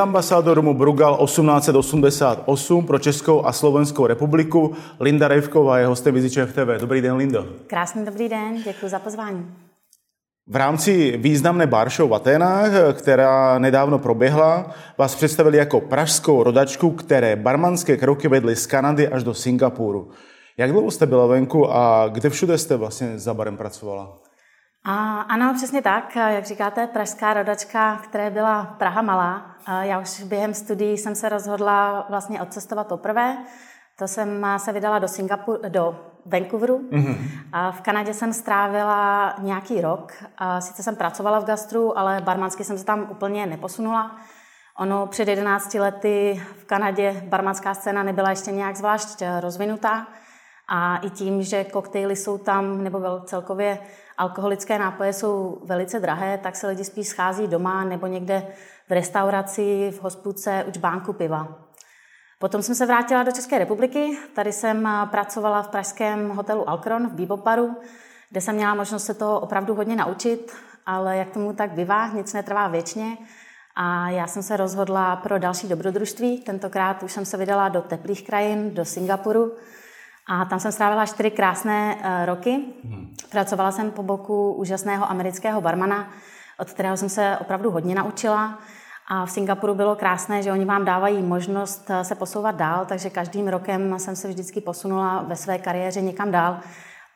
Ambasádoru Brugal 1888 pro Českou a Slovenskou republiku. Linda Rejvková je hostem Vizičev TV. Dobrý den, Lindo. Krásný dobrý den, děkuji za pozvání. V rámci významné bar show v Aténách, která nedávno proběhla, vás představili jako pražskou rodačku, které barmanské kroky vedly z Kanady až do Singapuru. Jak dlouho jste byla venku a kde všude jste vlastně za barem pracovala? A, ano, přesně tak. Jak říkáte, pražská rodačka, které byla Praha malá. Já už během studií jsem se rozhodla vlastně odcestovat poprvé. To jsem se vydala do Singapuru, do Vancouveru. Mm-hmm. A v Kanadě jsem strávila nějaký rok. A sice jsem pracovala v gastru, ale barmansky jsem se tam úplně neposunula. Ono před 11 lety v Kanadě barmanská scéna nebyla ještě nějak zvlášť rozvinutá. A i tím, že koktejly jsou tam, nebo celkově alkoholické nápoje jsou velice drahé, tak se lidi spíš schází doma nebo někde v restauraci, v hospůdce, u čbánku piva. Potom jsem se vrátila do České republiky. Tady jsem pracovala v pražském hotelu Alkron v Bíboparu, kde jsem měla možnost se toho opravdu hodně naučit, ale jak tomu tak bývá, nic netrvá věčně. A já jsem se rozhodla pro další dobrodružství. Tentokrát už jsem se vydala do teplých krajin, do Singapuru, a tam jsem strávila čtyři krásné uh, roky. Hmm. Pracovala jsem po boku úžasného amerického barmana, od kterého jsem se opravdu hodně naučila. A v Singapuru bylo krásné, že oni vám dávají možnost eh, se posouvat dál, takže každým rokem jsem se vždycky posunula ve své kariéře někam dál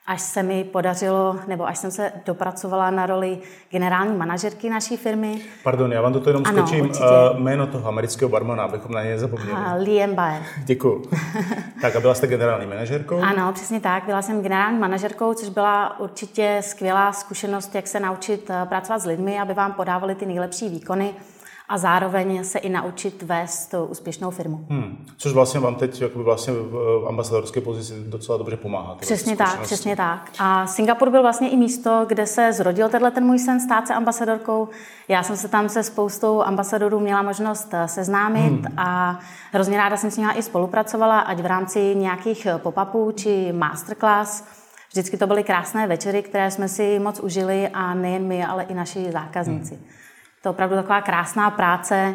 až se mi podařilo, nebo až jsem se dopracovala na roli generální manažerky naší firmy. Pardon, já vám to jenom ano, skočím. Určitě. Uh, jméno toho amerického barmana, abychom na něj nezapomněli. Uh, Liam Baer. Děkuji. tak a byla jste generální manažerkou? Ano, přesně tak. Byla jsem generální manažerkou, což byla určitě skvělá zkušenost, jak se naučit eh, pracovat s lidmi, aby vám podávali ty nejlepší výkony a zároveň se i naučit vést úspěšnou firmu. Hmm. Což vlastně vám teď jakoby vlastně v ambasadorské pozici docela dobře pomáhá. Přesně tak, přesně tak. A Singapur byl vlastně i místo, kde se zrodil tenhle ten můj sen stát se ambasadorkou. Já jsem se tam se spoustou ambasadorů měla možnost eh, seznámit hmm. a hrozně ráda jsem s nimi i spolupracovala, ať v rámci nějakých pop-upů či masterclass. Vždycky to byly krásné večery, které jsme si moc užili a nejen my, ale i naši zákazníci. Hmm. To je opravdu taková krásná práce,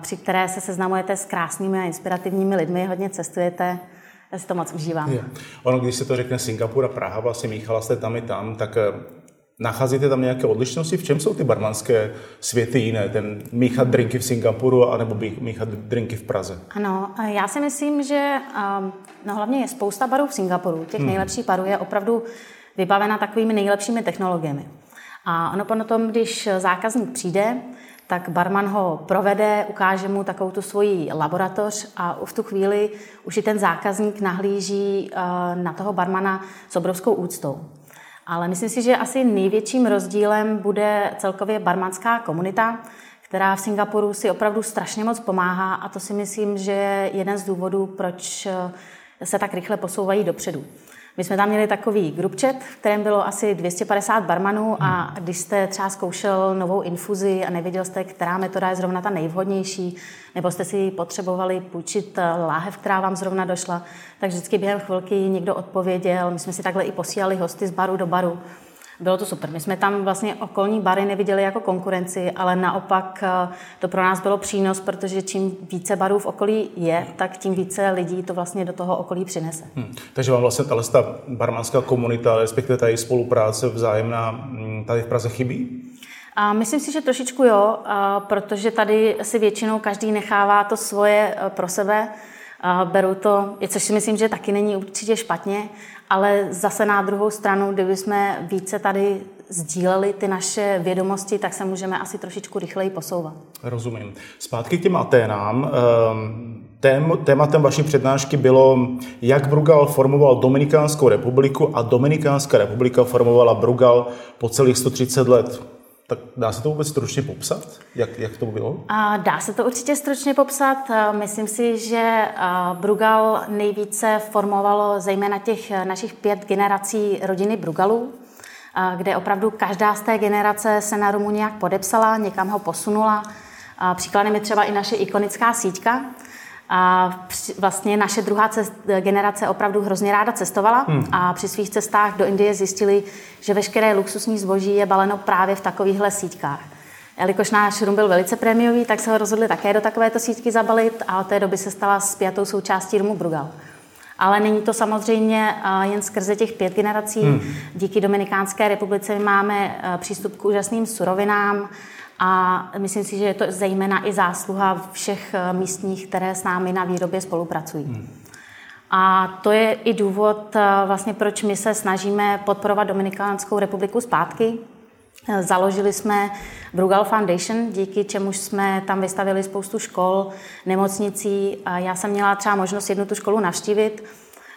při které se seznamujete s krásnými a inspirativními lidmi, hodně cestujete. Já si to moc užívám. Je. Ono, když se to řekne Singapur a Praha, vlastně míchala jste tam i tam, tak eh, nacházíte tam nějaké odlišnosti? V čem jsou ty barmanské světy jiné? Ten míchat drinky v Singapuru anebo míchat drinky v Praze? Ano, já si myslím, že ehm, no, hlavně je spousta barů v Singapuru. Těch hmm. nejlepších barů je opravdu vybavena takovými nejlepšími technologiemi. A ono potom, když zákazník přijde, tak barman ho provede, ukáže mu takovou tu svoji laboratoř a v tu chvíli už i ten zákazník nahlíží eh, na toho barmana s obrovskou úctou. Ale myslím si, že asi největším rozdílem bude celkově barmanská komunita, která v Singapuru si opravdu strašně moc pomáhá a to si myslím, že je jeden z důvodů, proč eh, se tak rychle posouvají dopředu. My jsme tam měli takový group chat, v kterém bylo asi 250 barmanů a když jste třeba zkoušel novou infuzi a nevěděl jste, která metoda je zrovna ta nejvhodnější, nebo jste si potřebovali půjčit láhev, která vám zrovna došla, tak vždycky během chvilky někdo odpověděl. My jsme si takhle i posílali hosty z baru do baru bylo to super. My jsme tam vlastně okolní bary neviděli jako konkurenci, ale naopak eh, to pro nás bylo přínos, protože čím více barů v okolí je, tak tím více lidí to vlastně do toho okolí přinese. Hmm. Takže vám vlastně ta barmanská komunita, respektive ta její spolupráce vzájemná hm, tady v Praze chybí? A myslím si, že trošičku jo, protože tady si většinou každý nechává to svoje eh, pro sebe. Beru to, což si myslím, že taky není určitě špatně, ale zase na druhou stranu, kdyby jsme více tady sdíleli ty naše vědomosti, tak se můžeme asi trošičku rychleji posouvat. Rozumím. Zpátky k těm Aténám. Ehm, tém, tématem vaší přednášky bylo, jak Brugal formoval Dominikánskou republiku a Dominikánská republika formovala Brugal po celých 130 let. Tak dá se to vůbec stručně popsat? Jak, jak to bylo? Dá se to určitě stručně popsat. Myslím si, že Brugal nejvíce formovalo zejména těch našich pět generací rodiny Brugalů, kde opravdu každá z té generace se na Rumu nějak podepsala, někam ho posunula. Příkladem je třeba i naše ikonická síťka, a vlastně naše druhá cest, generace opravdu hrozně ráda cestovala hmm. a při svých cestách do Indie zjistili, že veškeré luxusní zboží je baleno právě v takovýchhle síťkách. Jelikož náš rum byl velice prémiový, tak se ho rozhodli také do takovéto síťky zabalit a od té doby se stala spjatou součástí rumu Brugal. Ale není to samozřejmě jen skrze těch pět generací. Hmm. Díky Dominikánské republice máme přístup k úžasným surovinám, a myslím si, že je to zejména i zásluha všech eh, místních, které s námi na výrobě spolupracují. Hmm. A to je i důvod, eh, vlastně, proč my se snažíme podporovat Dominikánskou republiku zpátky. Eh, založili jsme Brugal Foundation, díky čemuž jsme tam vystavili spoustu škol, nemocnicí. Já jsem měla třeba možnost jednu tu školu navštívit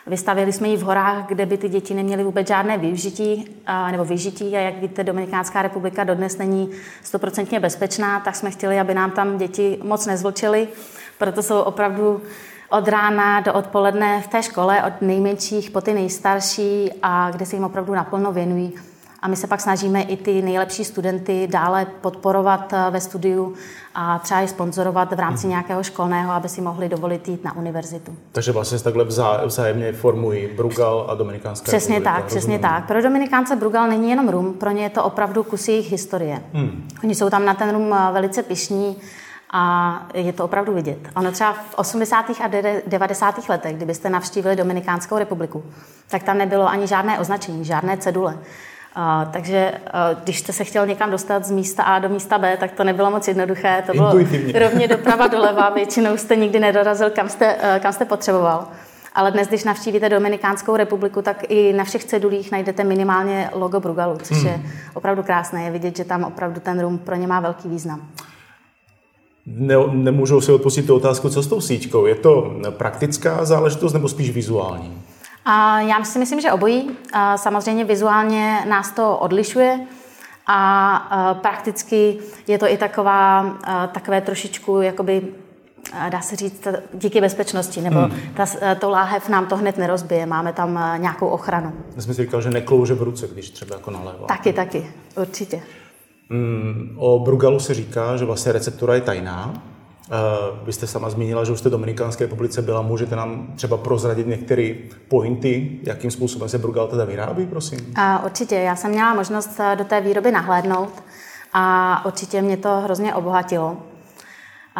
Vystavili jsme ji v horách, kde by ty děti neměly vůbec žádné využití nebo vyžití a jak víte, Dominikánská republika dodnes není stoprocentně bezpečná, tak jsme chtěli, aby nám tam děti moc nezvlčily, proto jsou opravdu od rána do odpoledne v té škole, od nejmenších po ty nejstarší a kde se jim opravdu naplno věnují. A my se pak snažíme i ty nejlepší studenty dále podporovat eh, ve studiu a třeba je sponzorovat v rámci hmm. nějakého školného, aby si mohli dovolit jít na univerzitu. Takže vlastně se takhle vzájemně formují Brugal a Dominikánská Přesně republika. tak, přesně tak. Pro Dominikánce Brugal není jenom rum, pro ně je to opravdu kus jejich historie. Hmm. Oni jsou tam na ten rum eh, velice pišní, a je to opravdu vidět. Ono třeba v 80. a 90. letech, kdybyste navštívili Dominikánskou republiku, tak tam nebylo ani žádné označení, žádné cedule. A, takže a, když jste se chtěl někam dostat z místa A do místa B, tak to nebylo moc jednoduché. To bylo rovně doprava doleva, většinou jste nikdy nedorazil, kam jste, kam jste potřeboval. Ale dnes, když navštívíte Dominikánskou republiku, tak i na všech cedulích najdete minimálně logo Brugalu, což hmm. je opravdu krásné. Je vidět, že tam opravdu ten rum pro ně má velký význam. Ne, nemůžou si odpustit tu otázku, co s tou síťkou. Je to praktická záležitost nebo spíš vizuální? A já si myslím, že obojí. Samozřejmě vizuálně nás to odlišuje a prakticky je to i taková, takové trošičku jakoby dá se říct, díky bezpečnosti, nebo hmm. ta, to láhev nám to hned nerozbije, máme tam nějakou ochranu. Já jsem si říkal, že neklouže v ruce, když třeba jako nalévá. Taky, taky, určitě. Hmm, o Brugalu se říká, že vlastně receptura je tajná. Uh, vy jste sama zmínila, že už jste v Dominikánské republice byla. Můžete nám třeba prozradit některé pointy, jakým způsobem se Brugal teda vyrábí, prosím? Uh, určitě. Já jsem měla možnost eh, do té výroby nahlédnout a určitě mě to hrozně obohatilo.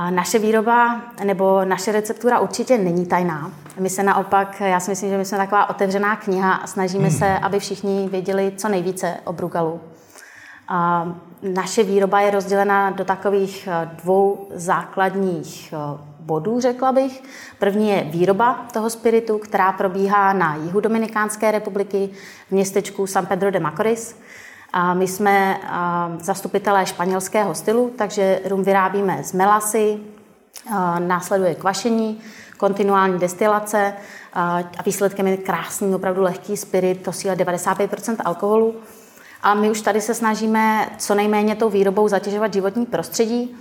Naše výroba nebo naše receptura určitě není tajná. My se naopak, já si myslím, že my jsme taková otevřená kniha a snažíme hmm. se, aby všichni věděli co nejvíce o Brugalu. Naše výroba je rozdělena do takových eh, dvou základních eh, bodů, řekla bych. První je výroba toho spiritu, která probíhá na jihu Dominikánské republiky v městečku San Pedro de Macorís. A my jsme eh, zastupitelé španělského stylu, takže rum vyrábíme z melasy, následuje kvašení, kontinuální destilace a výsledkem je krásný, opravdu lehký spirit, to síle 95% alkoholu. A my už tady se snažíme co nejméně tou výrobou zatěžovat životní prostředí,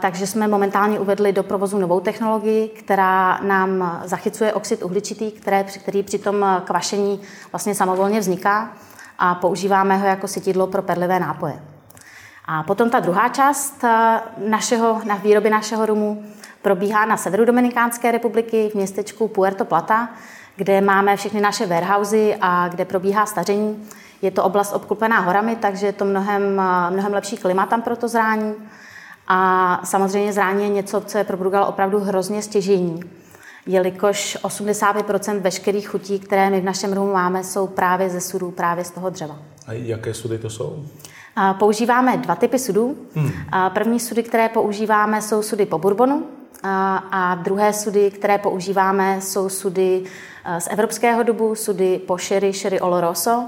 takže jsme momentálně uvedli do provozu novou technologii, která nám zachycuje oxid uhličitý, které, který při tom kvašení vlastně samovolně vzniká a používáme ho jako sytidlo pro perlivé nápoje. A potom ta druhá část našeho, na výroby našeho rumu probíhá na severu Dominikánské republiky v městečku Puerto Plata, kde máme všechny naše warehousy a kde probíhá staření je to oblast obklopená horami, takže je to mnohem, mnohem lepší klima tam pro to zrání. A samozřejmě zrání je něco, co je pro Brugal opravdu hrozně stěžení, jelikož 85% veškerých chutí, které my v našem rumu máme, jsou právě ze sudů, právě z toho dřeva. A jaké sudy to jsou? Používáme dva typy sudů. Hmm. První sudy, které používáme, jsou sudy po bourbonu a druhé sudy, které používáme, jsou sudy z evropského dubu, sudy po sherry, sherry oloroso.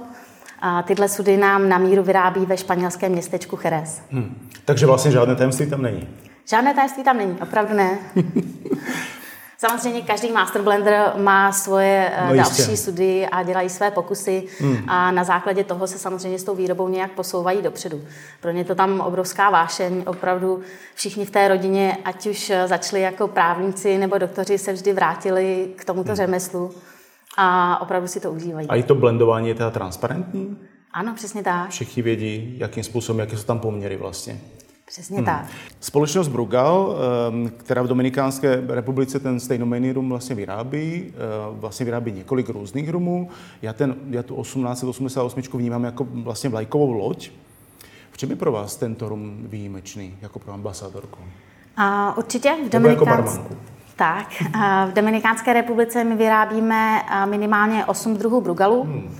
A tyhle sudy nám na míru vyrábí ve španělském městečku Jerez. Hmm. Takže vlastně žádné tajemství tam není? Žádné tajemství tam není, opravdu ne. Samozřejmě každý master blender má svoje eh, no další jistě. studii a dělají své pokusy hmm. a na základě toho se samozřejmě s tou výrobou nějak posouvají dopředu. Pro ně to tam obrovská vášeň, opravdu všichni v té rodině, ať už začali jako právníci nebo doktoři, se vždy vrátili k tomuto hmm. řemeslu a opravdu si to užívají. A i to blendování je teda transparentní? Ano, přesně tak. Všichni vědí, jakým způsobem, jaké jsou tam poměry vlastně. Přesně hmm. tak. Společnost Brugal, ehm, která v Dominikánské republice ten stejnomenný rum vlastně vyrábí, eh, vlastně vyrábí několik různých rumů. Já, ten, já tu 1888 vnímám jako vlastně vlajkovou loď. V čem je pro vás tento rum výjimečný, jako pro ambasadorku? A určitě v Dominikánské... Jako tak, v Dominikánské republice my vyrábíme minimálně 8 druhů brugalů. Hmm.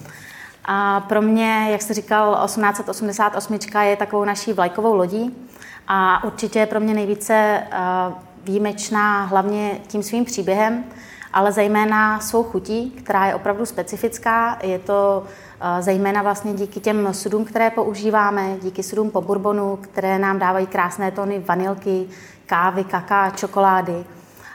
A pro mě, jak jste říkal, 1888 je takovou naší vlajkovou lodí a určitě je pro mě nejvíce výjimečná hlavně tím svým příběhem, ale zejména svou chutí, která je opravdu specifická. Je to zejména vlastně díky těm sudům, které používáme, díky sudům po bourbonu, které nám dávají krásné tóny vanilky, kávy, kaká, čokolády.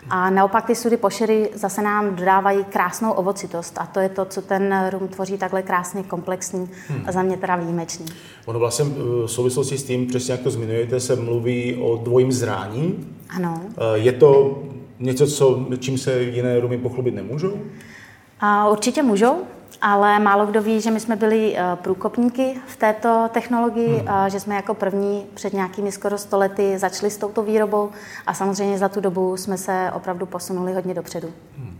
A naopak ty sudy pošery zase nám dodávají krásnou ovocitost a to je to, co ten rum tvoří takhle krásně komplexní hmm. a za mě teda výjimečný. Ono vlastně v souvislosti s tím, přesně jak to zmiňujete, se mluví o dvojím zrání. Ano. Eh, je to něco, co, čím se jiné rumy pochlubit nemůžou? A určitě můžou ale málo kdo ví, že my jsme byli eh, průkopníky v této technologii, hmm. že jsme jako první před nějakými skoro stolety začali s touto výrobou a samozřejmě za tu dobu jsme se opravdu posunuli hodně dopředu. Hmm.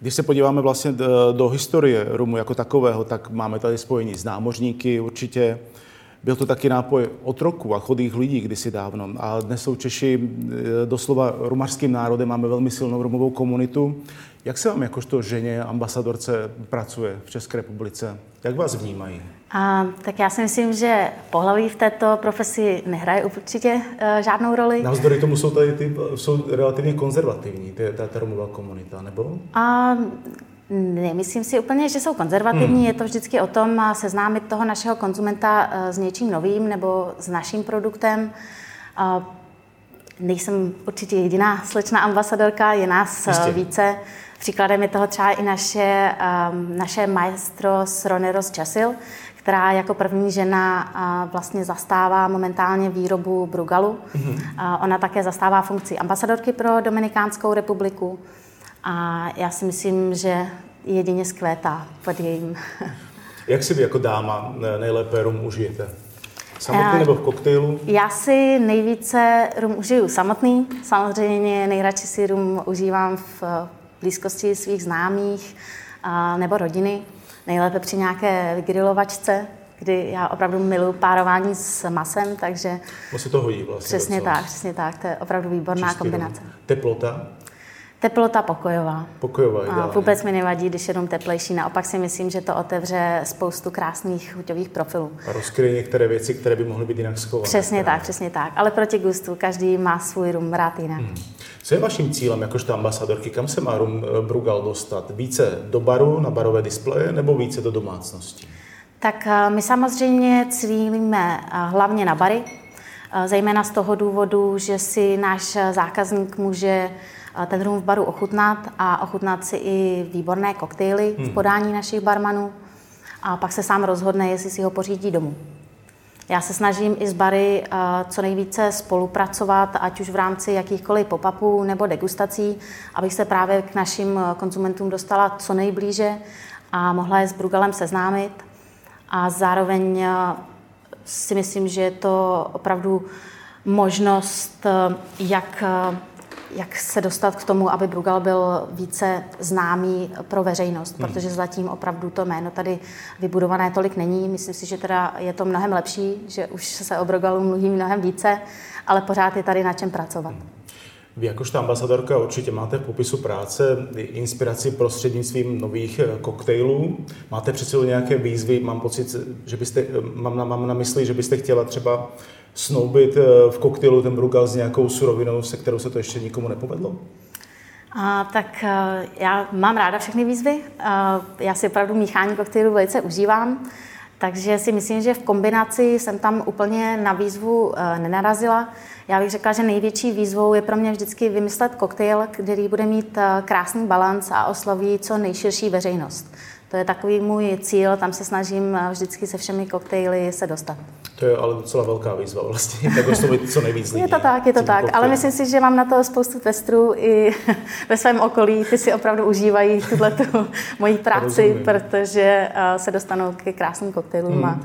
Když se podíváme vlastně do, do historie rumu jako takového, tak máme tady spojení s námořníky určitě. Byl to taky nápoj otroků a chodých lidí kdysi dávno. A dnes jsou Češi doslova rumařským národem, máme velmi silnou rumovou komunitu. Jak se vám jakožto ženě, ambasadorce pracuje v České republice? Jak vás vnímají? A, tak já si myslím, že pohlaví v této profesi nehraje určitě uh, žádnou roli. Navzdory tomu jsou tady ty, jsou relativně konzervativní, ty, ta, ta romová komunita, nebo? A, Nemyslím si úplně, že jsou konzervativní. Hmm. Je to vždycky o tom seznámit toho našeho konzumenta eh, s něčím novým nebo s naším produktem. Nejsem určitě jediná slečna ambasadorka, je nás eh, Jistě. více. Příkladem je toho třeba i naše, um, naše maestro Sroneros Časil, která jako první žena uh, vlastně zastává momentálně výrobu Brugalu. Mm-hmm. Uh, ona také zastává funkci ambasadorky pro Dominikánskou republiku a já si myslím, že jedině zkvétá pod jejím. Jak si vy jako dáma nejlépe rum užijete? Samotný uh, nebo v koktejlu? Já si nejvíce rum užiju samotný. Samozřejmě nejradši si rum užívám v blízkosti svých známých a, nebo rodiny, nejlépe při nějaké vygrilovačce, kdy já opravdu miluji párování s masem, takže... To se to hodí vlastně. Přesně tak, přesně tak, to je opravdu výborná Čistě kombinace. Teplota? Teplota pokojová. Pokojová, A vůbec mi nevadí, když jenom teplejší. Naopak si myslím, že to otevře spoustu krásných chuťových profilů. A rozkryje některé věci, které by mohly být jinak schované. Přesně tak, přesně tak. Ale proti gustu, každý má svůj rum rád jinak. Hmm. Co je vaším cílem jakožto ambasadorky? Kam se má rum eh, Brugal dostat? Více do baru, na barové displeje, nebo více do domácnosti? Tak eh, my samozřejmě cílíme eh, hlavně na bary, zejména z toho důvodu, že si náš zákazník může ten rum v baru ochutnat a ochutnat si i výborné koktejly v hmm. podání našich barmanů a pak se sám rozhodne, jestli si ho pořídí domů. Já se snažím i s bary co nejvíce spolupracovat, ať už v rámci jakýchkoliv pop-upů nebo degustací, abych se právě k našim konzumentům dostala co nejblíže a mohla je s Brugalem seznámit. A zároveň si myslím, že je to opravdu možnost, jak jak se dostat k tomu, aby Brugal byl více známý pro veřejnost, hmm. protože zatím opravdu to jméno tady vybudované tolik není. Myslím si, že teda je to mnohem lepší, že už se o Brugalu mluví mnohem více, ale pořád je tady na čem pracovat. Hmm. Vy jakožto ambasadorka určitě máte v popisu práce inspiraci prostřednictvím nových eh, koktejlů. Máte přece nějaké výzvy, mám pocit, že byste, eh, mám na, mám na mysli, že byste chtěla třeba snoubit eh, v koktejlu ten Brugal s nějakou surovinou, se kterou se to ještě nikomu nepovedlo? A, tak já mám ráda všechny výzvy. A, já si opravdu míchání koktejlů velice užívám. Takže si myslím, že v kombinaci jsem tam úplně na výzvu eh, nenarazila. Já bych řekla, že největší výzvou je pro mě vždycky vymyslet koktejl, který bude mít eh, krásný balans a osloví co nejširší veřejnost. To je takový můj cíl, tam se snažím eh, vždycky se všemi koktejly se dostat. To je ale docela velká výzva vlastně, tak oslovit co nejvíc lidí. Je to tak, je to tak, ale myslím si, že mám na to spoustu testrů i ve svém okolí, ty si opravdu užívají tuhle moji práci, Rozumím. protože eh, se dostanou ke krásným koktejlům hmm. a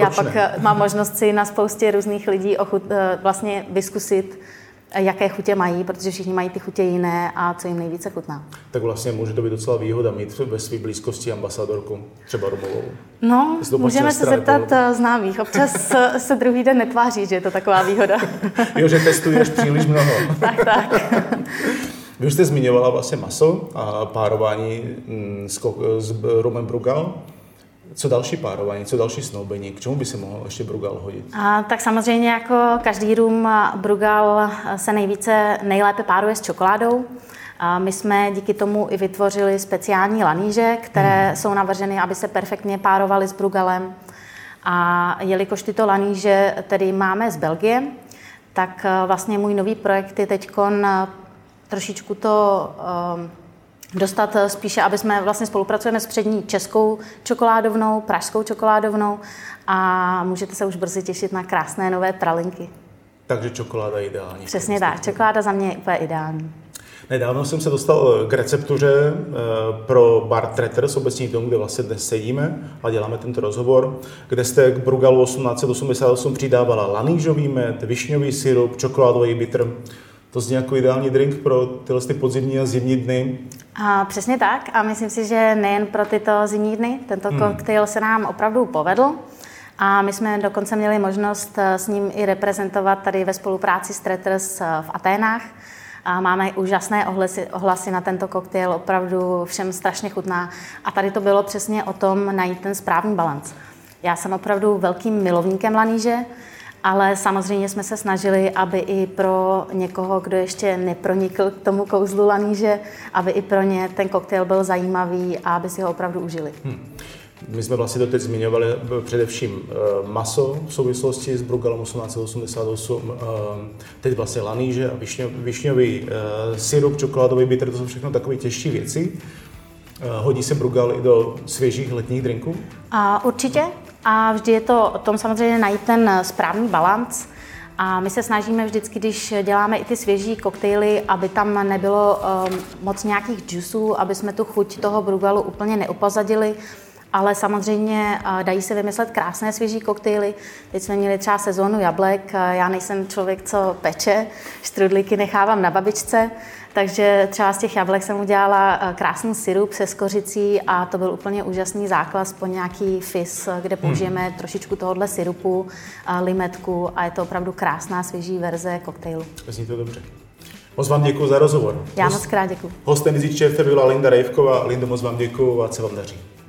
já pak ne? mám možnost si na spoustě různých lidí ochut, vlastně vyskusit, jaké chutě mají, protože všichni mají ty chutě jiné a co jim nejvíce chutná. Tak vlastně může to být docela výhoda mít ve své blízkosti ambasadorku, třeba Romovou. No, můžeme se zeptat nebo... Eh, známých. Občas se druhý den netváří, že je to taková výhoda. jo, že testuješ příliš mnoho. tak, tak. Vy jste zmiňovala vlastně maso a párování s, s rumem Brugal. Co další párování, co další snoubení, k čemu by se mohl ještě Brugal hodit? A, tak samozřejmě jako každý rum Brugal se nejvíce, nejlépe páruje s čokoládou. A my jsme díky tomu i vytvořili speciální laníže, které hmm. jsou navrženy, aby se perfektně párovaly s Brugalem. A jelikož tyto laníže tedy máme z Belgie, tak vlastně můj nový projekt je teď trošičku to dostat eh, spíše, aby jsme vlastně spolupracujeme s přední českou čokoládovnou, pražskou čokoládovnou a můžete se už brzy těšit na krásné nové pralinky. Takže čokoláda je ideální. Přesně tak, čokoláda za mě je úplně ideální. Nedávno jsem se dostal eh, k receptuře eh, pro bar Tretters, obecní dom, kde vlastně dnes sedíme a děláme tento rozhovor, kde jste k Brugalu 1888 přidávala lanížový med, višňový syrup, čokoládový bitr. To zní jako ideální drink pro tyhle ty podzimní a zimní dny. A přesně tak. A myslím si, že nejen pro tyto zimní dny. Tento hmm. koktejl se nám opravdu povedl. A my jsme dokonce měli možnost eh, s ním i reprezentovat tady ve spolupráci s Tretters eh, v Aténách. A máme úžasné ohlasy, ohlasy na tento koktejl, opravdu všem strašně chutná. A tady to bylo přesně o tom najít ten správný balans. Já jsem opravdu velkým milovníkem laníže, ale samozřejmě jsme se snažili, aby i pro někoho, kdo ještě nepronikl k tomu kouzlu laníže, aby i pro ně ten koktejl byl zajímavý a aby si ho opravdu užili. Hmm. My jsme vlastně teď zmiňovali eh, především eh, maso v souvislosti s Brugalem 1888, eh, teď vlastně laníže a višňový syrup, čokoládový bitr, to jsou všechno takové těžší věci. Hodí se Brugal i do svěžích letních drinků? A určitě. A vždy je to o tom samozřejmě najít ten správný balans. A my se snažíme vždycky, když děláme i ty svěží koktejly, aby tam nebylo um, moc nějakých džusů, aby jsme tu chuť toho brugalu úplně neupozadili, ale samozřejmě dají se vymyslet krásné svěží koktejly. Teď jsme měli třeba sezónu jablek, já nejsem člověk, co peče, štrudlíky nechávám na babičce, takže třeba z těch jablek jsem udělala krásný syrup se skořicí a to byl úplně úžasný základ po nějaký fis, kde použijeme hmm. trošičku tohohle syrupu, limetku a je to opravdu krásná svěží verze koktejlu. Zní to dobře. Moc vám děkuji za rozhovor. Já moc krát děkuji. Hostem Vizičer byla Linda Rejvková. Lindo, moc vám děkuji a se vám daří.